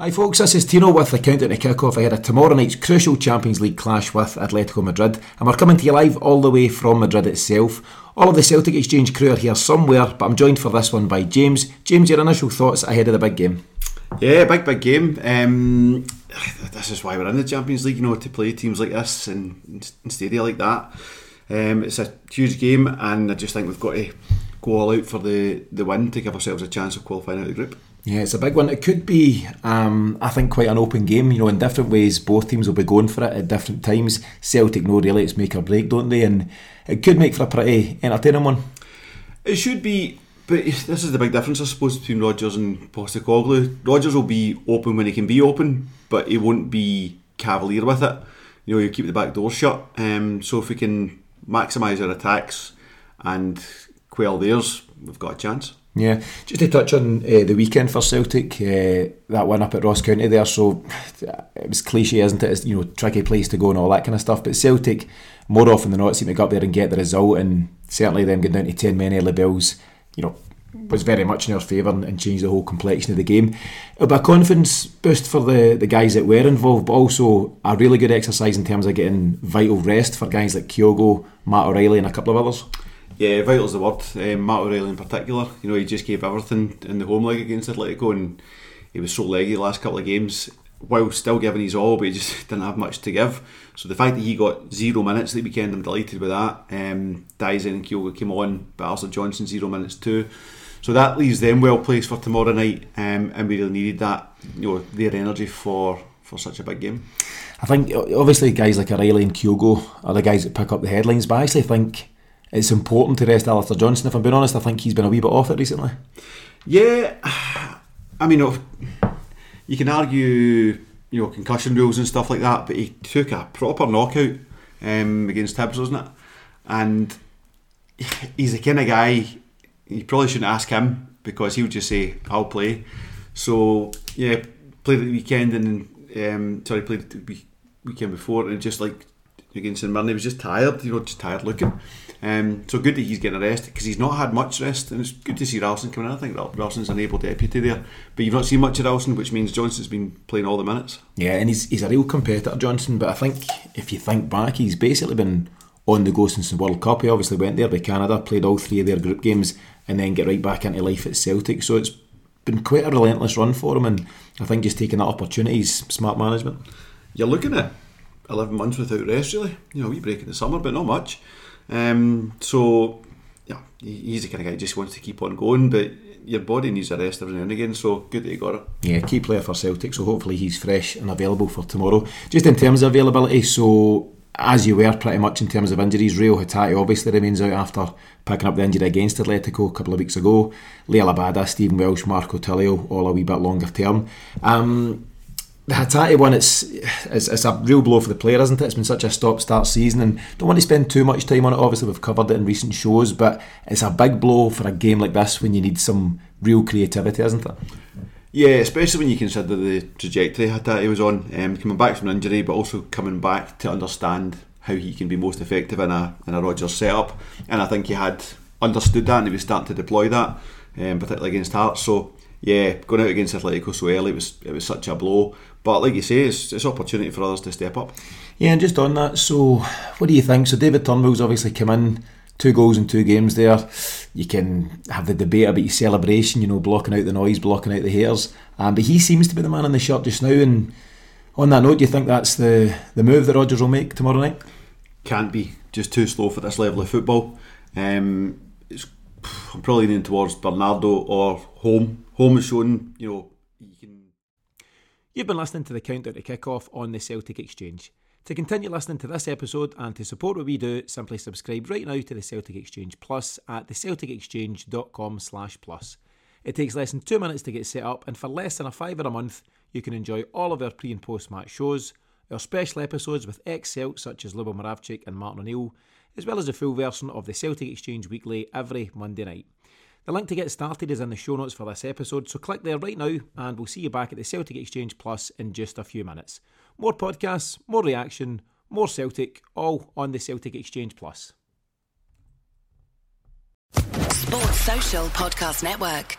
Hi folks, this is Tino with the countdown to kick-off ahead of tomorrow night's crucial Champions League clash with Atletico Madrid and we're coming to you live all the way from Madrid itself. All of the Celtic Exchange crew are here somewhere but I'm joined for this one by James. James, your initial thoughts ahead of the big game? Yeah, big, big game. Um, this is why we're in the Champions League, you know, to play teams like this and, and stadia like that. Um, it's a huge game and I just think we've got to go all out for the, the win to give ourselves a chance of qualifying out of the group. Yeah, it's a big one. It could be, um, I think, quite an open game. You know, in different ways, both teams will be going for it at different times. Celtic know really it's make or break, don't they? And it could make for a pretty entertaining one. It should be, but this is the big difference, I suppose, between Rodgers and Postecoglou. Rodgers will be open when he can be open, but he won't be cavalier with it. You know, you keep the back door shut. Um, so if we can maximise our attacks and quell theirs, we've got a chance. Yeah, just to touch on uh, the weekend for Celtic, uh, that one up at Ross County there. So it was cliche, isn't it? It's you know tricky place to go and all that kind of stuff. But Celtic, more often than not, seem to go up there and get the result, and certainly them getting down to ten men early bells, you know, was very much in our favour and, and changed the whole complexion of the game. It'll be a confidence boost for the, the guys that were involved, but also a really good exercise in terms of getting vital rest for guys like Kyogo, Matt O'Riley, and a couple of others. Yeah, vital's the word. Um, Matt O'Riley in particular, you know, he just gave everything in the home leg against Atletico, and he was so leggy the last couple of games, while still giving his all, but he just didn't have much to give. So the fact that he got zero minutes the weekend, I'm delighted with that. Um, Daizen and Kyogo came on, but Alistair Johnston zero minutes too. So that leaves them well placed for tomorrow night, um, and we really needed that, you know, their energy for for such a big game. I think obviously guys like O'Riley and Kyogo are the guys that pick up the headlines, but I actually think it's important to rest Alistair Johnston. If I'm being honest, I think he's been a wee bit off it recently. Yeah, I mean, you can argue, you know, concussion rules and stuff like that, but he took a proper knockout um, against Hibs, wasn't it? And he's the kind of guy you probably shouldn't ask him because he would just say, "I'll play." So yeah, played the weekend and um, sorry, played the weekend before, and just like against St Mirren, he was just tired, you know, just tired looking. Um, so good that he's getting a rest because he's not had much rest, and it's good to see Ralston coming in. I think Ralston's an able deputy there, but you've not seen much of Ralston, which means Johnston's been playing all the minutes. Yeah, and he's he's a real competitor, Johnston. But I think if you think back, he's basically been on the go since the World Cup. He obviously went there by Canada, played all three of their group games, and then get right back into life at Celtic. So it's been quite a relentless run for him, and I think just taking that opportunity is smart management. You're looking at 11 months without rest, really. You know, we break in the summer, but not much. Um, so, yeah, he's the kind of guy who just wants to keep on going, but your body needs a rest every now and again, so good that he got it. Yeah, key player for Celtic, so hopefully he's fresh and available for tomorrow. Just in terms of availability, so as you were pretty much in terms of injuries, Reo Hatate obviously remains out after picking up the injury against Atletico a couple of weeks ago. Liel Abada, Stephen Welsh, Marco Tilio, all a wee bit longer term. Um, the Hatate one, it's, it's, it's a real blow for the player, isn't it? It's been such a stop-start season, and don't want to spend too much time on it. Obviously, we've covered it in recent shows, but it's a big blow for a game like this when you need some real creativity, isn't it? Yeah, especially when you consider the trajectory Hatate was on, um, coming back from injury, but also coming back to understand how he can be most effective in a in a Rodgers setup, and I think he had understood that and he was starting to deploy that, um, particularly against Hearts. So yeah, going out against Atletico so early it was it was such a blow. But like you say, it's, it's opportunity for others to step up. Yeah, and just on that, so what do you think? So David Turnbull's obviously come in, two goals in two games there. You can have the debate about his celebration, you know, blocking out the noise, blocking out the hairs. Um, but he seems to be the man in the shirt just now. And on that note, do you think that's the, the move that Rodgers will make tomorrow night? Can't be. Just too slow for this level of football. Um, I'm probably leaning towards Bernardo or Holm. Holm has shown, you know, you can. You've been listening to the countdown to kick off on the Celtic Exchange. To continue listening to this episode and to support what we do, simply subscribe right now to the Celtic Exchange Plus at thecelticexchange.com slash plus. It takes less than two minutes to get set up, and for less than a fiver a month, you can enjoy all of our pre and post match shows, our special episodes with ex such as Lubo Moravcik and Martin O'Neill, as well as a full version of the Celtic Exchange Weekly every Monday night. The link to get started is in the show notes for this episode, so click there right now and we'll see you back at the Celtic Exchange Plus in just a few minutes. More podcasts, more reaction, more Celtic, all on the Celtic Exchange Plus. Sports Social Podcast Network.